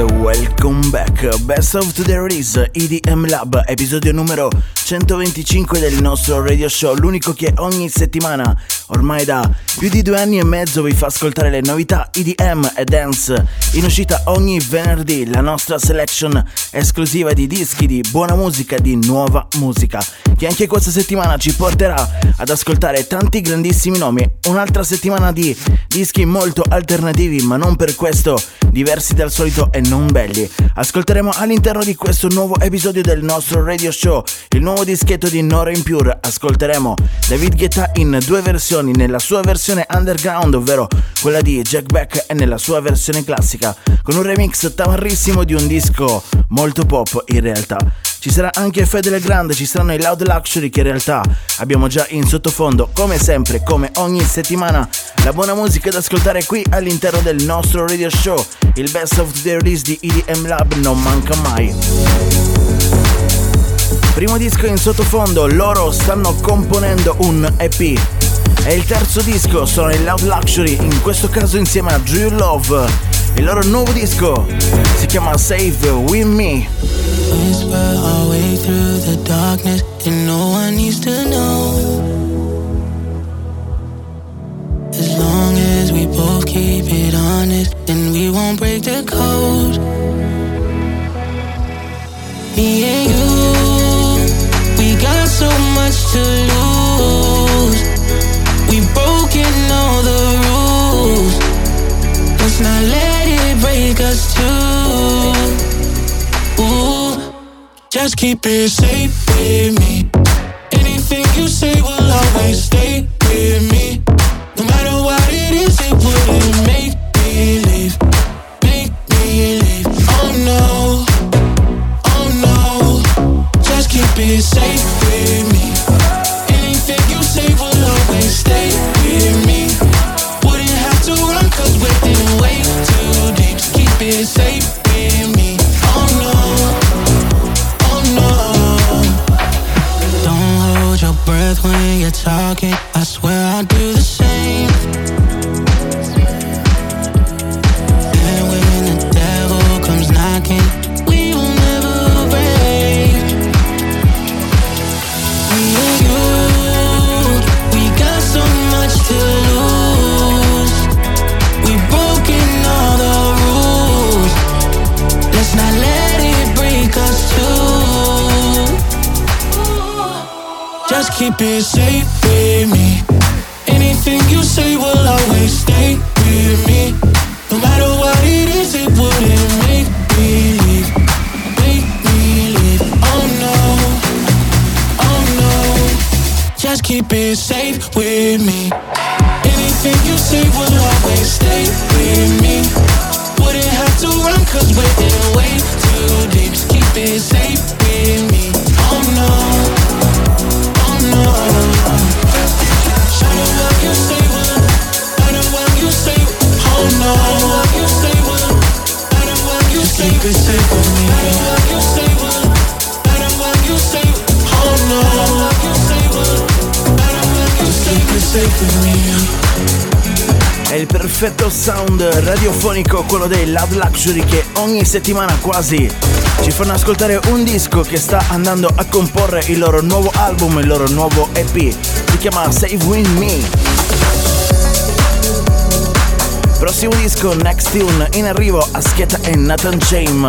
welcome back. Best of Today Release EDM Lab, episodio numero 125 del nostro radio show, l'unico che ogni settimana, ormai da più di due anni e mezzo, vi fa ascoltare le novità EDM e dance in uscita ogni venerdì, la nostra selection esclusiva di dischi di buona musica, di nuova musica, che anche questa settimana ci porterà ad ascoltare tanti grandissimi nomi, un'altra settimana di dischi molto alternativi, ma non per questo diversi dal solito e non belli. Ascolteremo all'interno di questo nuovo episodio del nostro radio show il nuovo dischetto di Nora Impure. Ascolteremo David Guetta in due versioni, nella sua versione underground, ovvero quella di Jack Beck, e nella sua versione classica, con un remix tamarrissimo di un disco molto pop in realtà. Ci sarà anche Fedele Grande, ci saranno i Loud Luxury che in realtà abbiamo già in sottofondo, come sempre, come ogni settimana, la buona musica da ascoltare qui all'interno del nostro radio show. Il best of the release di EDM Lab non manca mai. Primo disco in sottofondo, loro stanno componendo un EP. E il terzo disco sono i Loud Luxury, in questo caso insieme a Drew Love. Il loro nuovo disco si chiama Save With Me. whisper our way through the darkness, and no one needs to know. As long as we both keep it honest, then we won't break the code. Me and you, we got so much to lose. We've broken all the rules. Let's not let break us too. Ooh, just keep it safe with me. Anything you say will always stay with me. Keep it safe with me. Anything you say will always stay with me. No matter what it is, it wouldn't make me leave. Make me leave. Oh no, oh no. Just keep it safe with me. Anything you say will always stay with me. Wouldn't have to run cause we're in way too deep. Just keep it safe with me. Oh no, È il perfetto sound radiofonico, quello dei Loud Luxury che ogni settimana quasi ci fanno ascoltare un disco che sta andando a comporre il loro nuovo album, il loro nuovo EP. Si chiama Save With Me. Prossimo disco, Next Tune, in arrivo Ascheta e Nathan Chaim.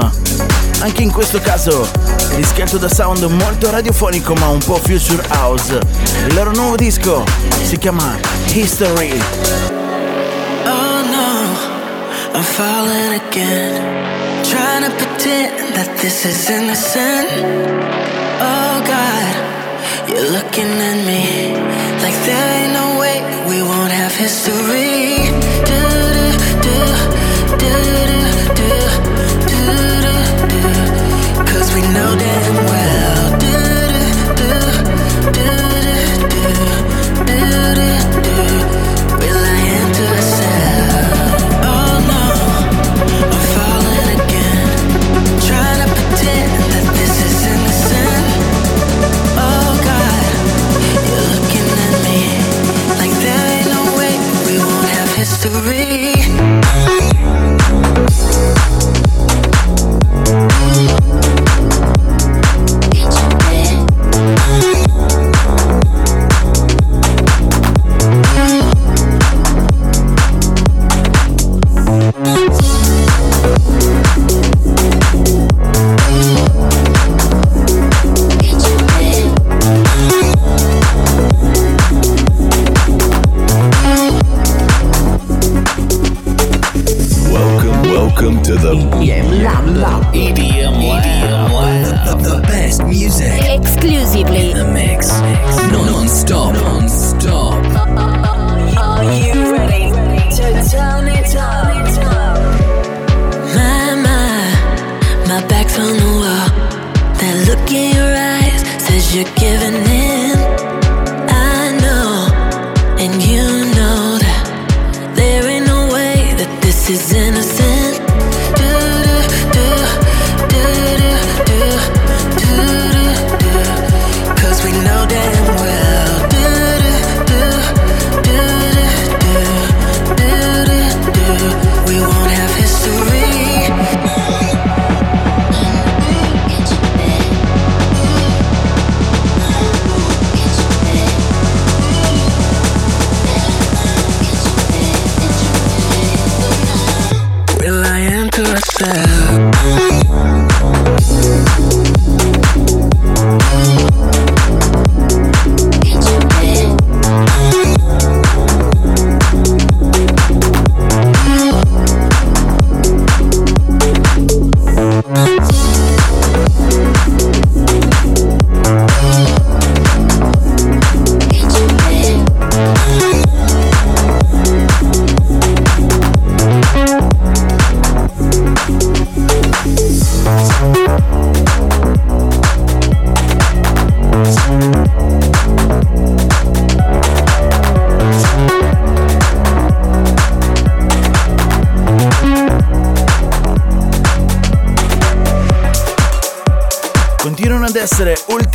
Anche in questo caso, dischetto da sound molto radiofonico ma un po' future house. Il loro nuovo disco si chiama History. Oh no, I'm falling again. Trying to pretend that this is innocent. Oh God, you're looking at me like there ain't no way we won't have history.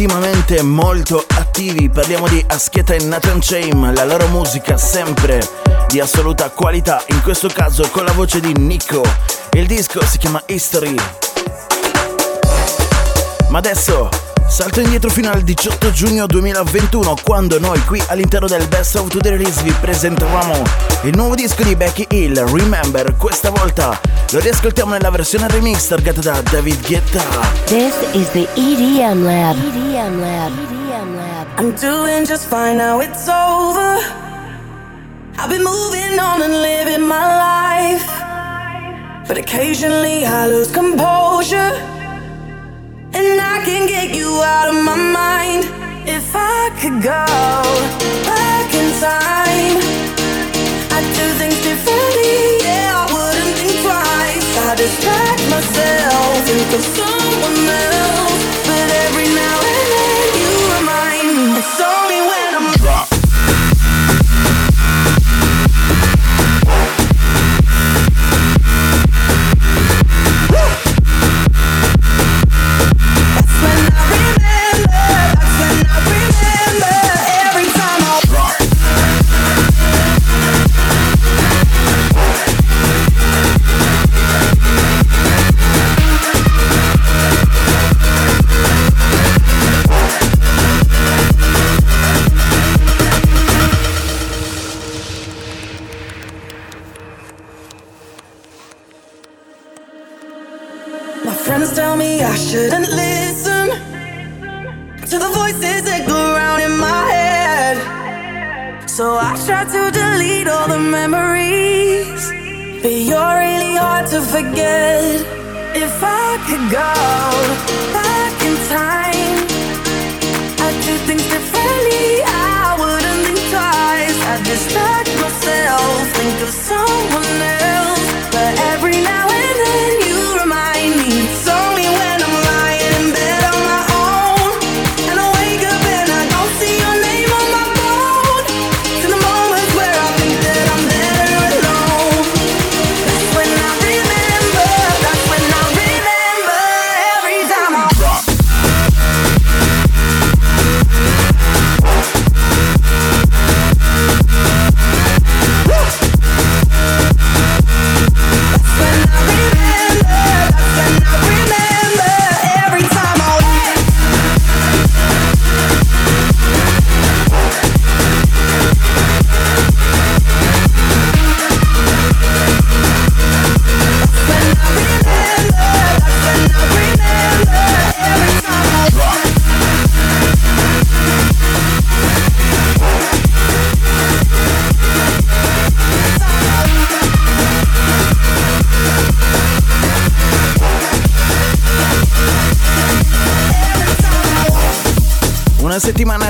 ultimamente molto attivi, parliamo di Ascheta e Nathan Shame, la loro musica sempre di assoluta qualità, in questo caso con la voce di Nico. Il disco si chiama History. Ma adesso salto indietro fino al 18 giugno 2021, quando noi qui all'interno del Best of the Release vi presentavamo il nuovo disco di Becky Hill, Remember, questa volta lo riascoltiamo nella versione remix targata da David Guetta. This is the EDM Lab. EDM Lab. EDM Lab. I'm doing just fine now it's over. I've been moving on and living my life. But occasionally I lose composure. And I can get you out of my mind. If I could go back in time. so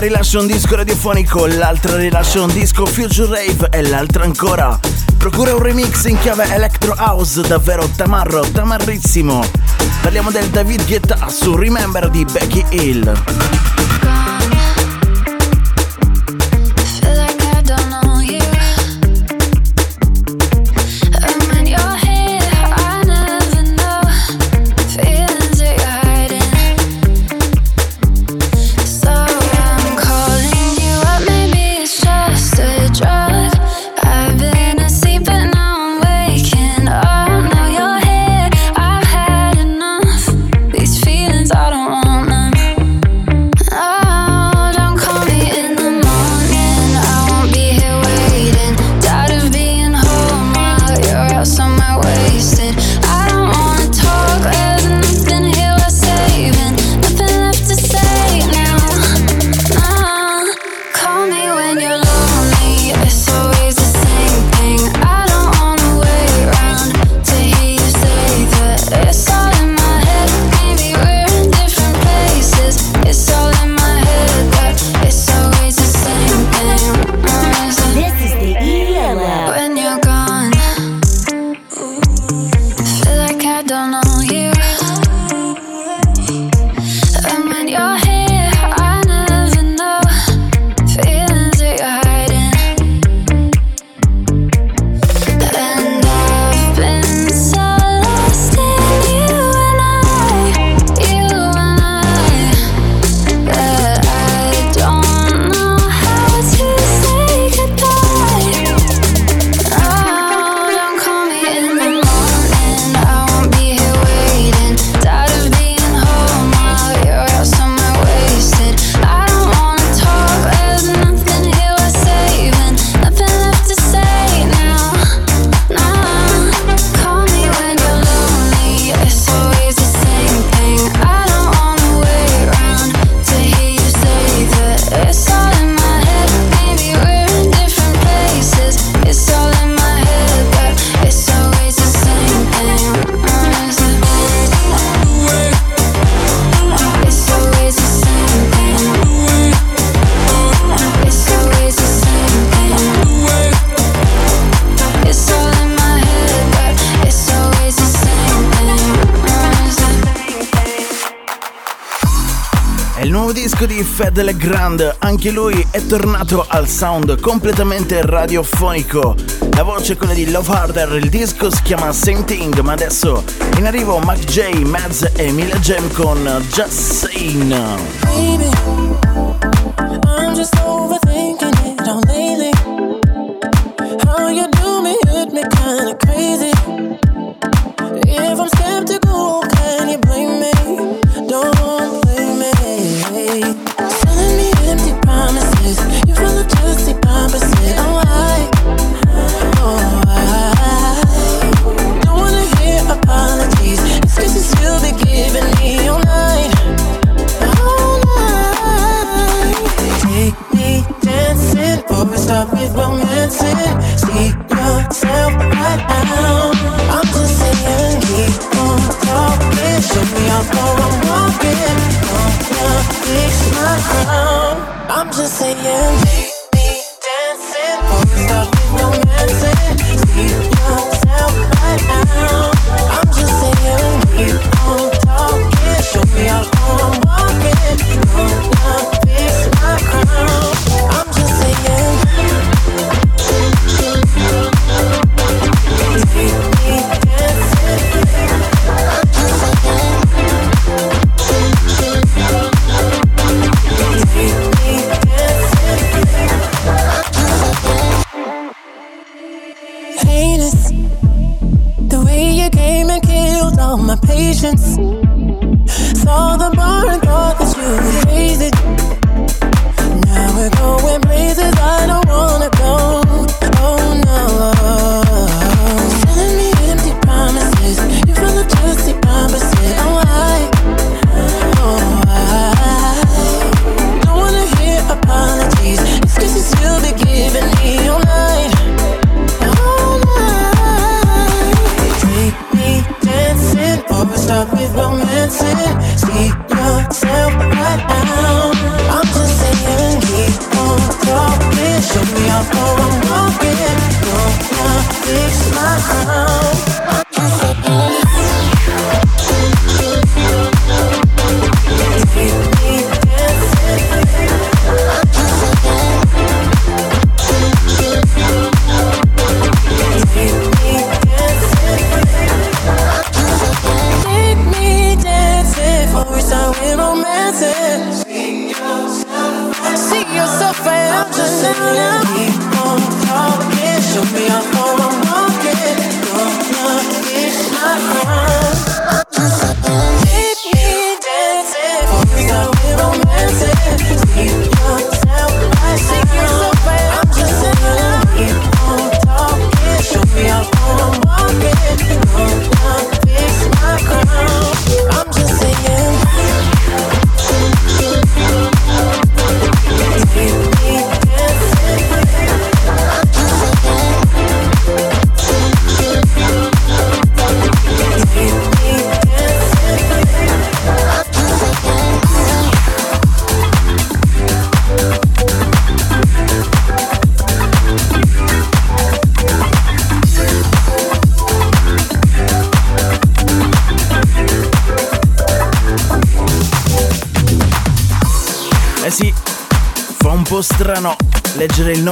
rilascia un disco radiofonico, l'altra rilascia un disco Future Rave e l'altra ancora procura un remix in chiave Electro House davvero tamarro, tamarrissimo. Parliamo del David Guetta su Remember di Becky Hill. Fed Legrand, anche lui è tornato al sound completamente radiofonico. La voce è quella di Love Harder, il disco si chiama Same Thing, ma adesso in arrivo Mac J, Mads e Mila Jam con Just Saying. Baby,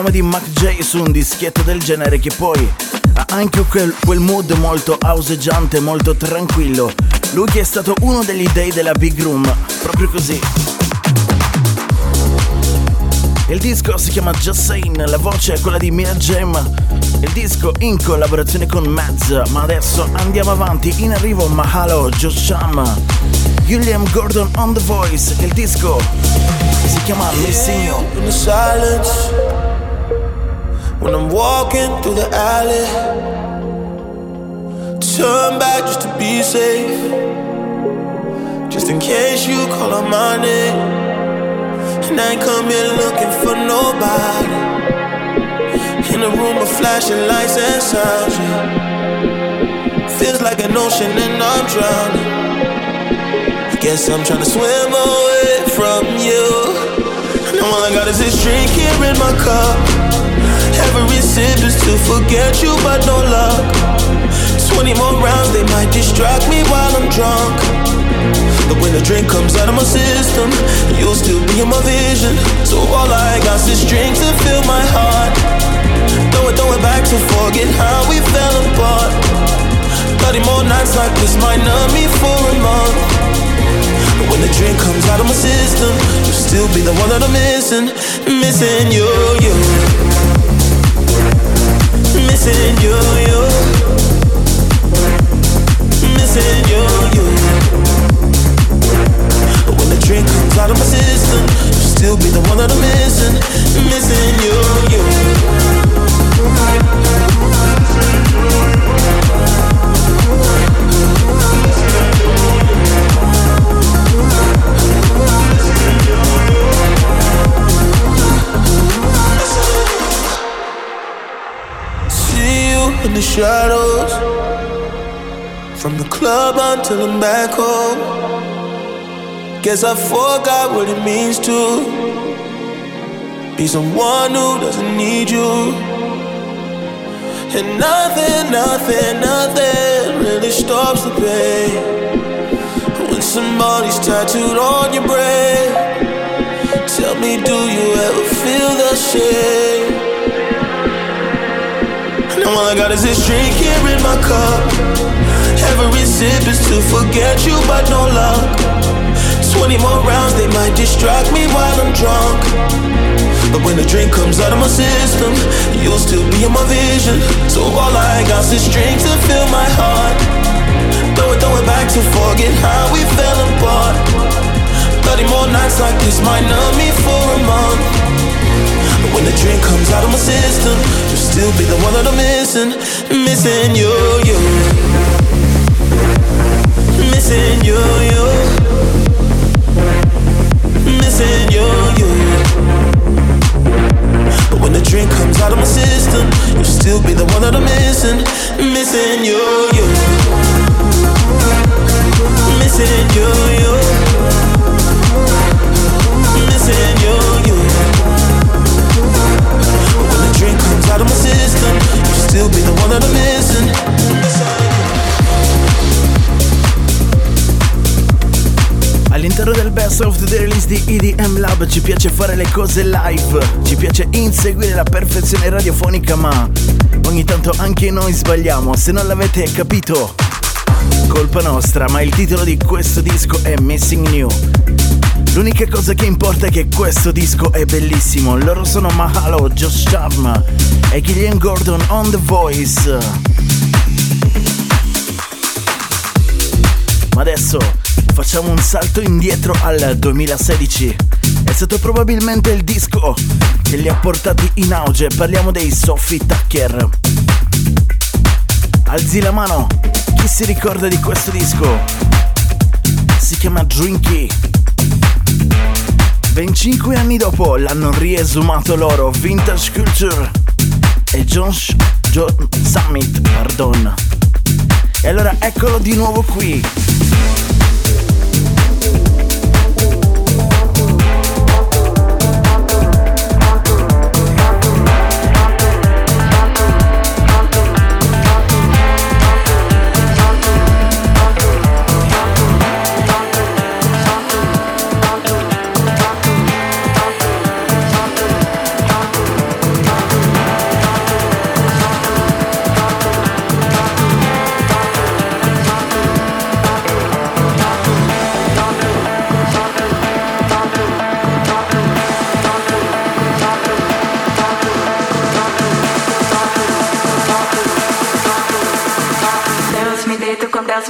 nome di Mac J su un dischietto del genere che poi ha anche quel, quel mood molto houseggiante, molto tranquillo. Lui che è stato uno degli dei della Big Room, proprio così. Il disco si chiama Just Sane, la voce è quella di Mia Jam. Il disco in collaborazione con Mads, ma adesso andiamo avanti. In arrivo Mahalo, Josh Cham, William Gordon on the Voice. Il disco si chiama Missing You. When I'm walking through the alley, turn back just to be safe, just in case you call on my name. And I ain't come here looking for nobody. In a room of flashing lights and sounds, yeah. Feels like an ocean and I'm drowning. I Guess I'm trying to swim away from you. Now all I got is this drink here in my cup. Every sip is to forget you, but no luck. 20 more rounds, they might distract me while I'm drunk. But when the drink comes out of my system, you'll still be in my vision. So all I got is this drink to fill my heart. Throw it, throw it back to forget how we fell apart. 30 more nights like this might numb me for a month. But when the drink comes out of my system, you'll still be the one that I'm missing. Missing you, you. Missing you, you. Missing you, you. When the drink comes out of my system, you'll still be the one that I'm missing. Missing you, you. In the shadows. From the club until I'm back home. Guess I forgot what it means to be someone who doesn't need you. And nothing, nothing, nothing really stops the pain. When somebody's tattooed on your brain, tell me, do you ever feel the shame? And all I got is this drink here in my cup. Every sip is to forget you, but no luck. 20 more rounds, they might distract me while I'm drunk. But when the drink comes out of my system, you'll still be in my vision. So all I got is this drink to fill my heart. Throw it, throw it back to forget how we fell apart. 30 more nights like this might numb me for a month. But when the drink comes out of my system, you'll still be the one that I'm missing. Missing you, you. Missing you, you. Missing you, you. But when the drink comes out of my system, you'll still be the one that I'm missing. Missing you, you. Missing you, you. Missing you, out of my system, you'll still be the one that I'm missing. All'interno del Best of the Release di EDM Lab ci piace fare le cose live, ci piace inseguire la perfezione radiofonica, ma ogni tanto anche noi sbagliamo. Se non l'avete capito, colpa nostra, ma il titolo di questo disco è Missing New. L'unica cosa che importa è che questo disco è bellissimo. Loro sono Mahalo, Josh Sharma e Gillian Gordon on The Voice. Ma adesso facciamo un salto indietro al 2016. È stato probabilmente il disco che li ha portati in auge. Parliamo dei Sophie Tucker. Alzi la mano, chi si ricorda di questo disco? Si chiama Drinky. Ben 5 anni dopo l'hanno riesumato loro, Vintage Culture e Josh John Summit, pardon. E allora eccolo di nuovo qui.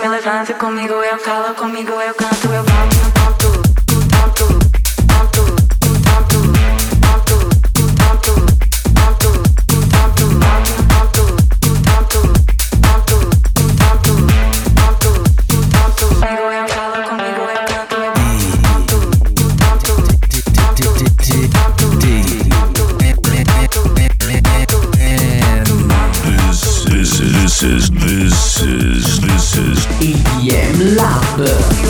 Me levanta Comigo? Eu calo, comigo eu canto Eu volto Yeah.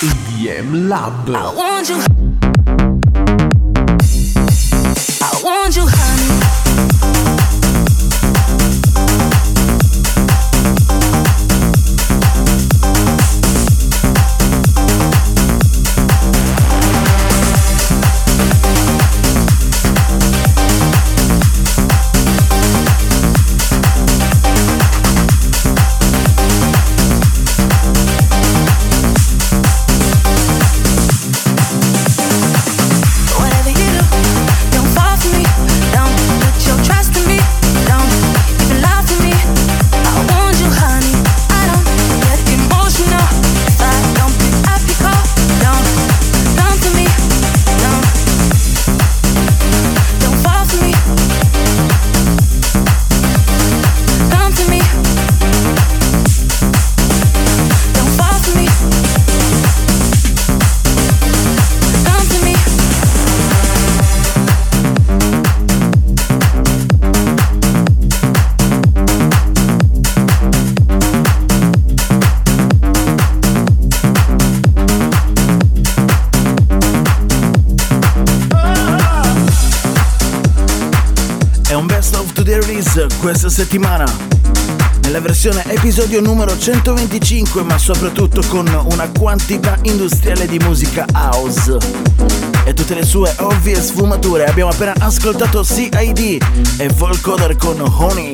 Lab. Questa settimana. Nella versione episodio numero 125 ma soprattutto con una quantità industriale di musica house. E tutte le sue ovvie sfumature abbiamo appena ascoltato CID e Volcoder con Honey.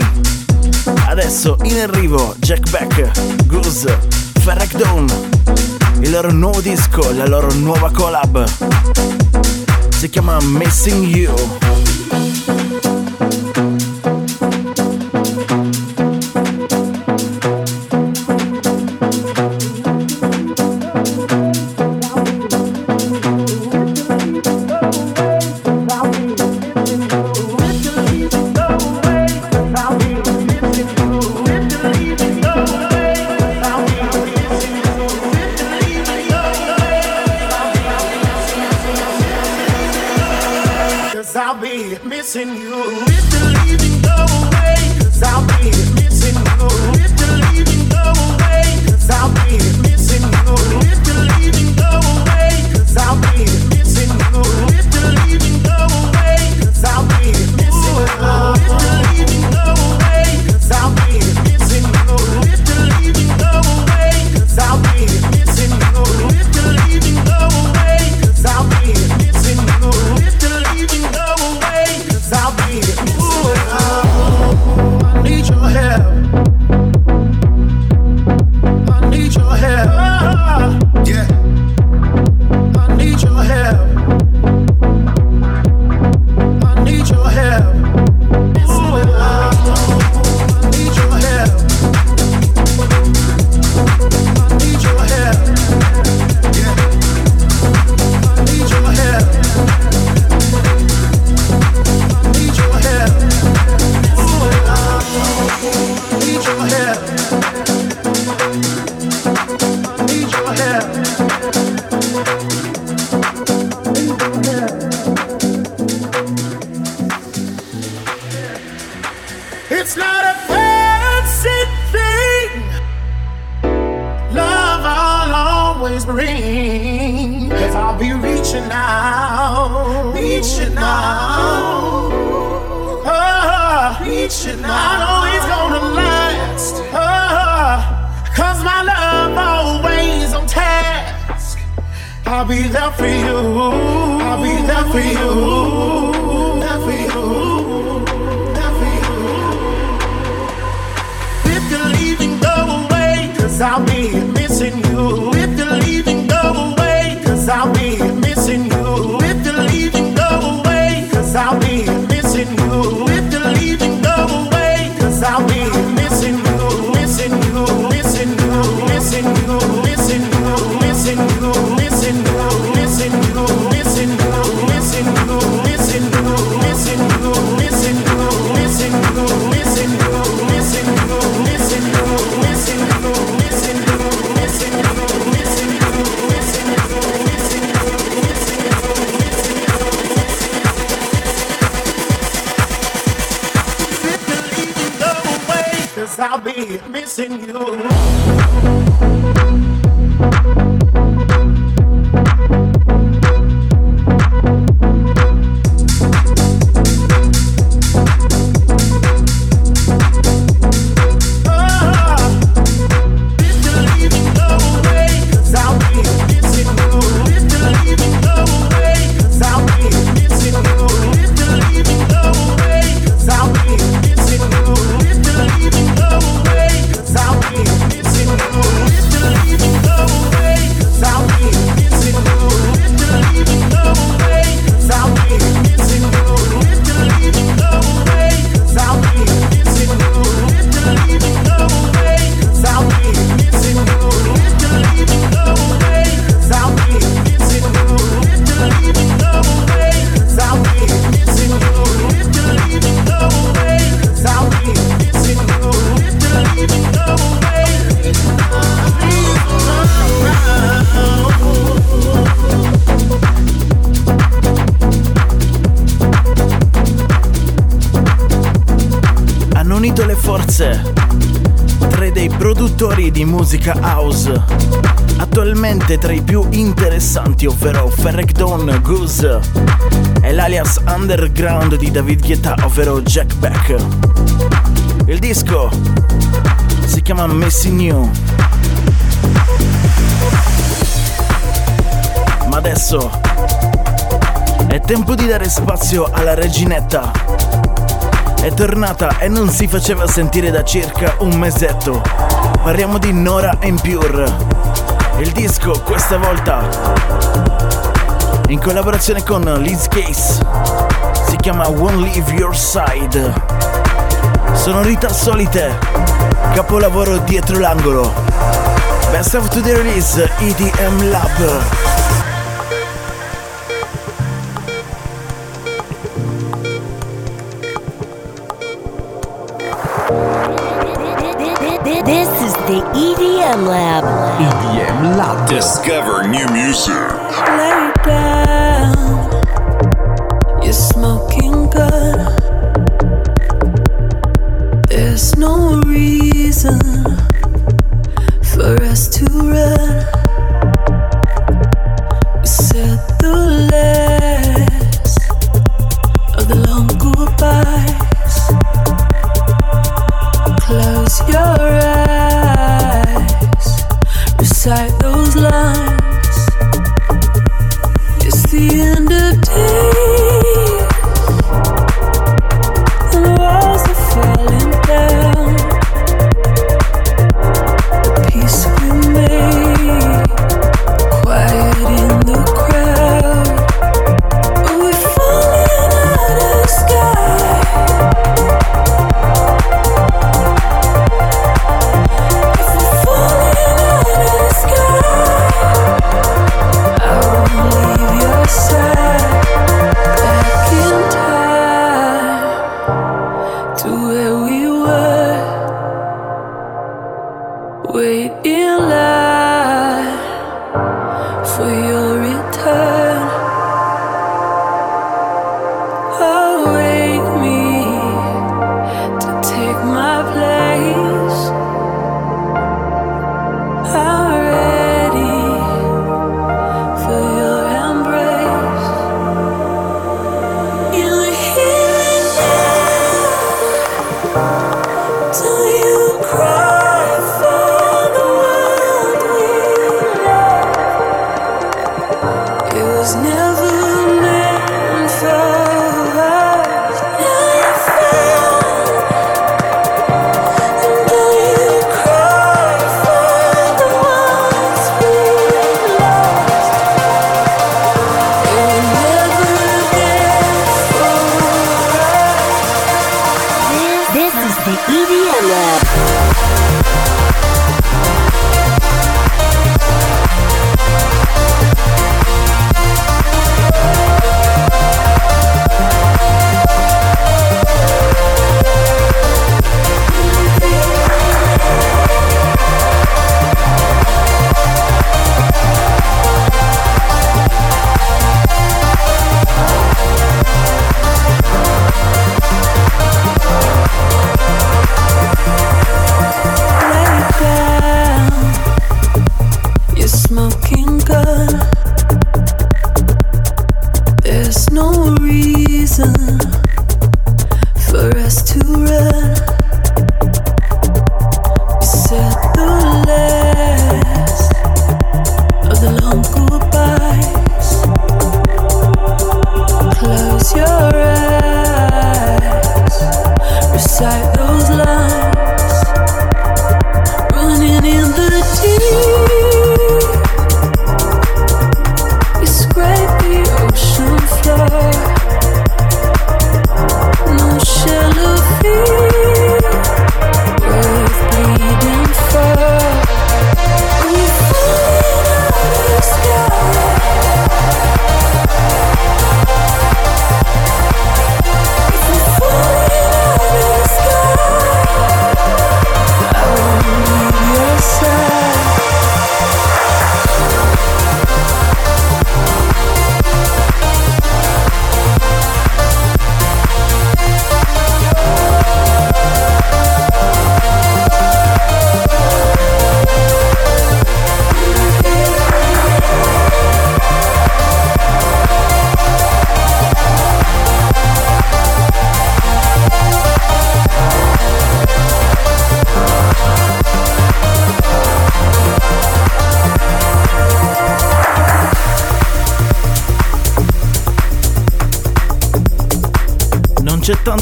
Adesso in arrivo Jack Beck, Goose, Ferrek Dawn il loro nuovo disco, la loro nuova collab. Si chiama Missing You spring. Cause I'll be reaching out, reaching out. Oh, reaching out. I know it's gonna last. Oh, cause my love always on task. I'll be there for you. I'll be there for you. There for you. There for you. If you're leaving, go away. Cause I'll be missing you. I'll be I'll be missing you. Di musica house, attualmente tra i più interessanti, ovvero Ferrek Dawn Goose e l'alias underground di David Guetta, ovvero Jack Beck. Il disco si chiama Missing You. Ma adesso è tempo di dare spazio alla reginetta è tornata e non si faceva sentire da circa un mesetto. Parliamo di Nora and Pure. Il disco questa volta in collaborazione con Liz Case si chiama Won't Leave Your Side. Sonorità solite, capolavoro dietro l'angolo. Best of the release EDM Lab. This is the EDM Lab. EDM Lab. Discover new music. Lay down. You're smoking good. There's no reason for us to run.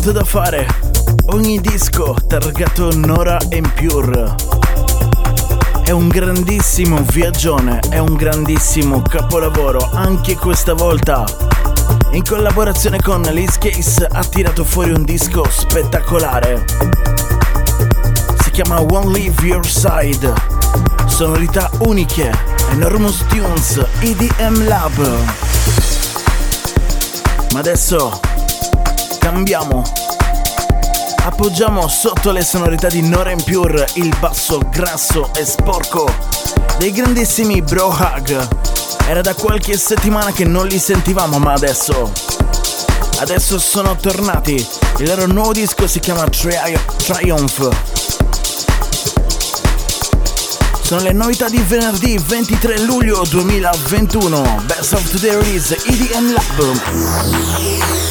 Tanto da fare. Ogni disco targato Nora and Pure è un grandissimo viaggione, è un grandissimo capolavoro. Anche questa volta, in collaborazione con Liz Case, ha tirato fuori un disco spettacolare. Si chiama One Leave Your Side. Sonorità uniche, Enormous Tunes, EDM Lab. Ma adesso cambiamo. Appoggiamo sotto le sonorità di Noren Pure il basso grasso e sporco dei grandissimi Bro Hug. Era da qualche settimana che non li sentivamo, ma adesso. Adesso sono tornati. Il loro nuovo disco si chiama Tri- Triumph. Sono le novità di venerdì 23 luglio 2021. Best of Today Release EDM Lab.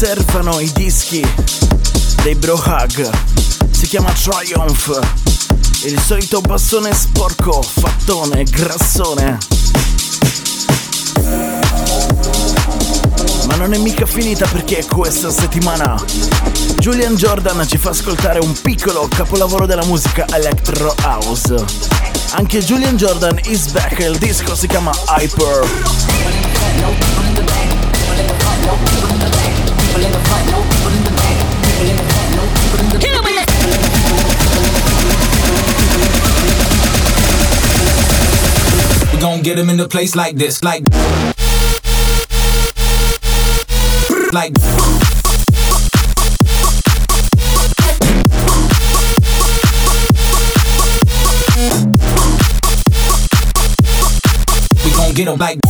Conservano i dischi dei Bro Hug. Si chiama Triumph. Il solito bassone sporco, fattone, grassone. Ma non è mica finita perché questa settimana Julian Jordan ci fa ascoltare un piccolo capolavoro della musica Electro House. Anche Julian Jordan is back, il disco si chiama Hyper. Gon' get him in the place like this, like. Like. We gon' get him like.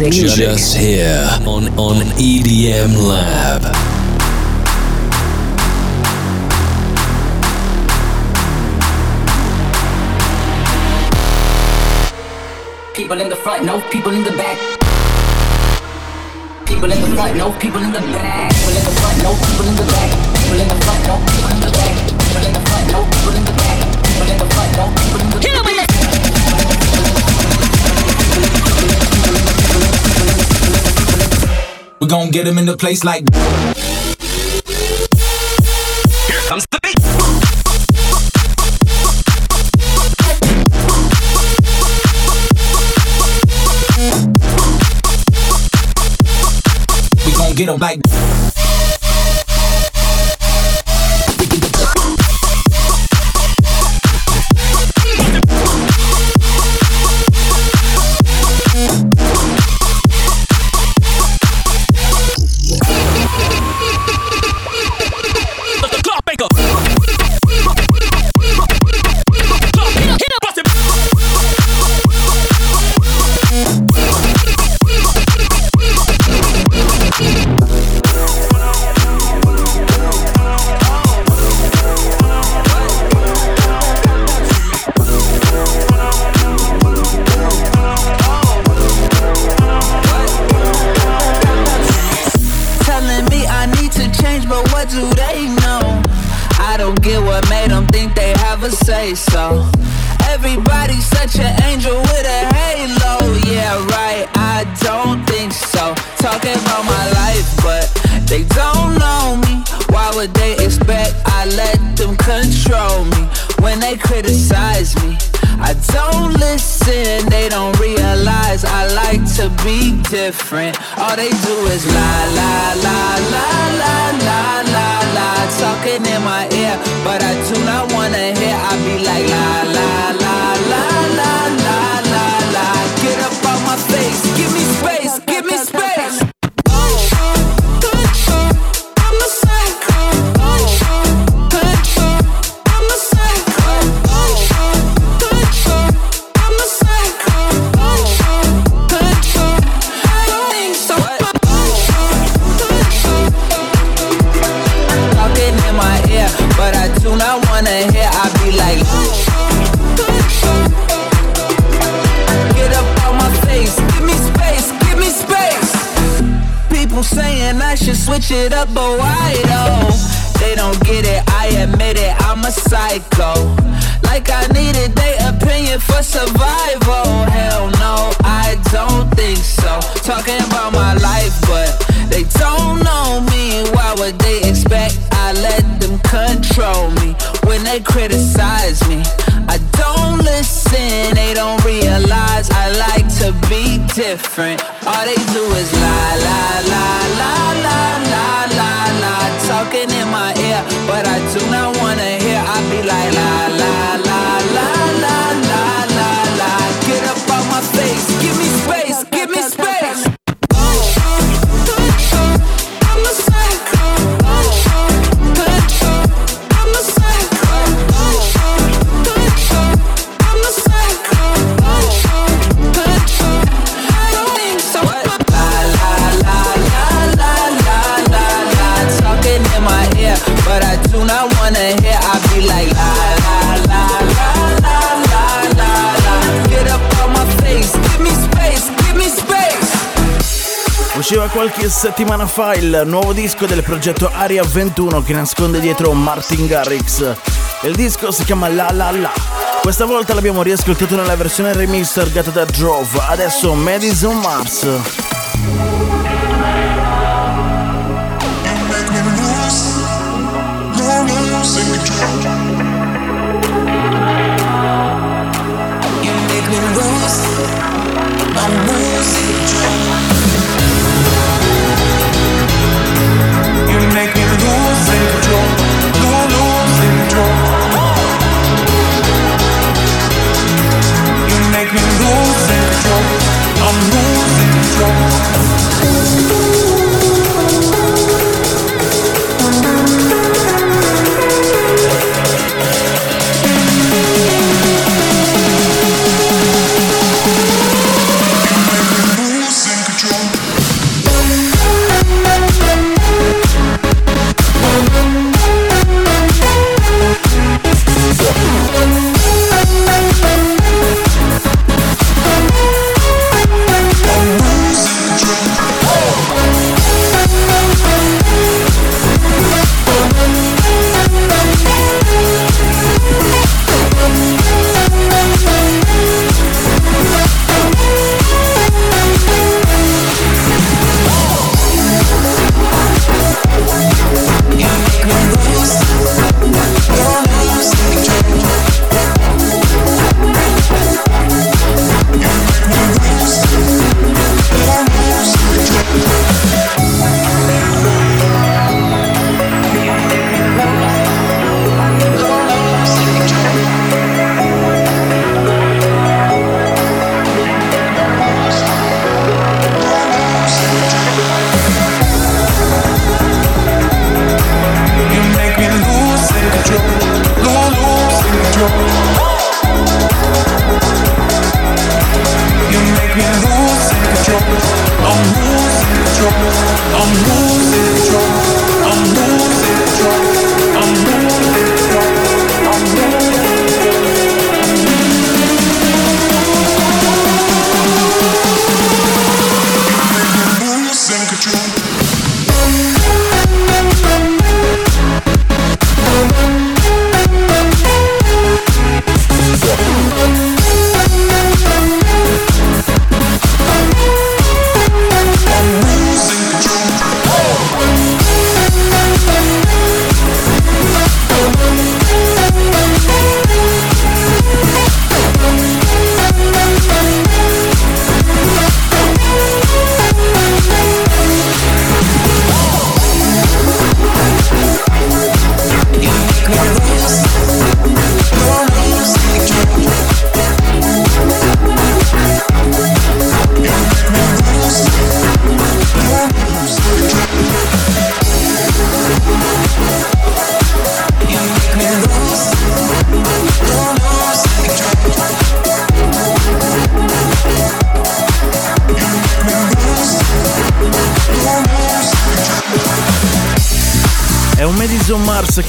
Music. Music. Just here on, on EDM Lab. People in the front, no people in the back. People in the front, no people in the back. People in the front, no people in the back. People in the front, no people in the back. People in the front, no people in the back. People in the front, no people in the back. We gon' get him in the place like. Here comes the beat. We gon' get him like. Different. All they do is lie, lie, lie, qualche settimana fa il nuovo disco del progetto Aria 21 che nasconde dietro Martin Garrix. Il disco si chiama La La La. Questa volta l'abbiamo riascoltato nella versione remix targata da Drove, adesso Madison Mars. love.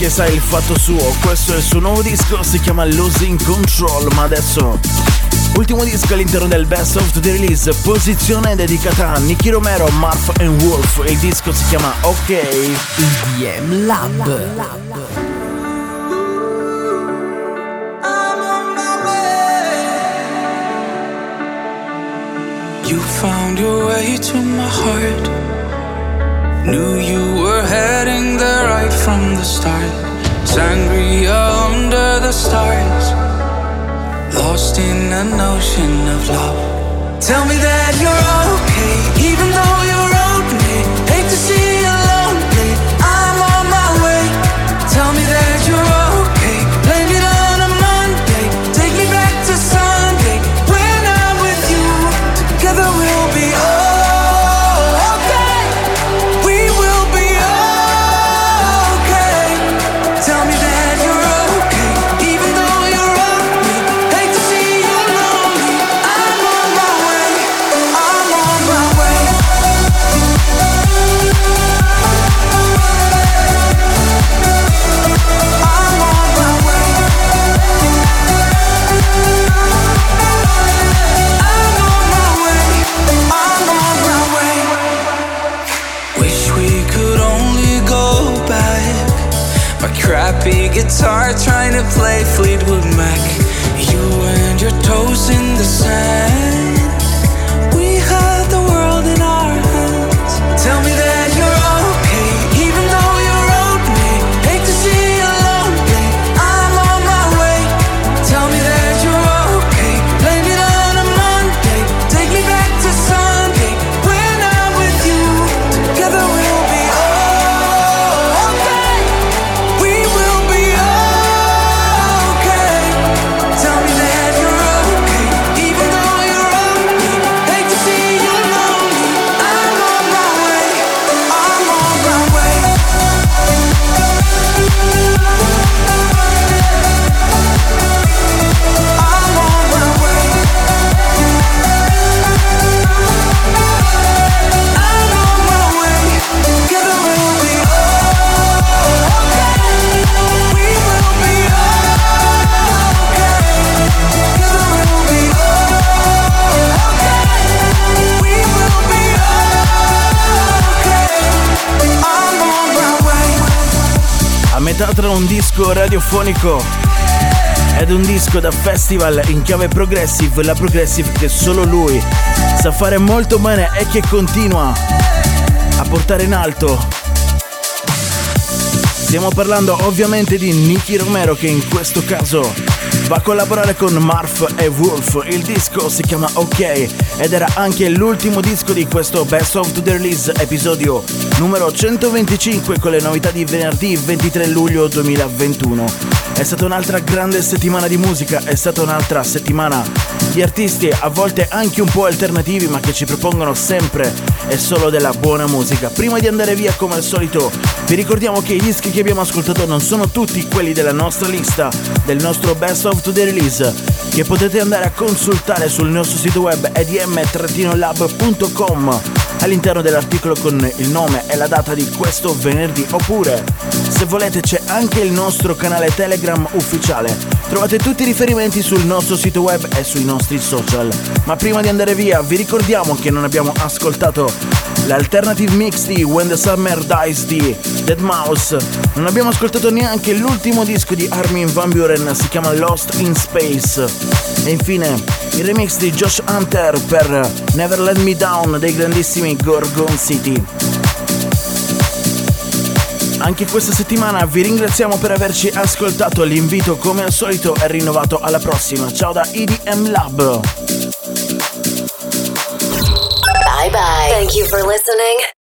Sa il fatto suo, questo è il suo nuovo disco, si chiama Losing Control, ma adesso ultimo disco all'interno del Best of the Release, posizione dedicata a Nicky Romero, Marf and Wolf, il disco si chiama OK EDM Lab. You found your way to my heart. Knew you were heading there right from the start. Sangria under the stars. Lost in an ocean of love. Tell me that you're okay, even though you're open. Hate to see metà tra un disco radiofonico ed un disco da festival in chiave progressive, la progressive che solo lui sa fare molto bene e che continua a portare in alto. Stiamo parlando ovviamente di Nicky Romero che in questo caso va a collaborare con Marf e Wolf. Il disco si chiama OK ed era anche l'ultimo disco di questo Best of the Release episodio numero 125 con le novità di venerdì 23 luglio 2021. È stata un'altra grande settimana di musica, è stata un'altra settimana di artisti a volte anche un po' alternativi ma che ci propongono sempre e solo della buona musica. Prima di andare via come al solito vi ricordiamo che i dischi che abbiamo ascoltato non sono tutti quelli della nostra lista, del nostro Best of the Release che potete andare a consultare sul nostro sito web edm-lab.com all'interno dell'articolo con il nome e la data di questo venerdì oppure se volete c'è anche il nostro canale Telegram ufficiale. Trovate tutti i riferimenti sul nostro sito web e sui nostri social. Ma prima di andare via vi ricordiamo che non abbiamo ascoltato l'alternative mix di When the Summer Dies di Dead Mouse. Non abbiamo ascoltato neanche l'ultimo disco di Armin Van Buren, si chiama Lost in Space. E infine il remix di Josh Hunter per Never Let Me Down dei grandissimi Gorgon City. Anche questa settimana vi ringraziamo per averci ascoltato. L'invito, come al solito, è rinnovato alla prossima. Ciao da EDM Lab. Bye bye. Thank you for listening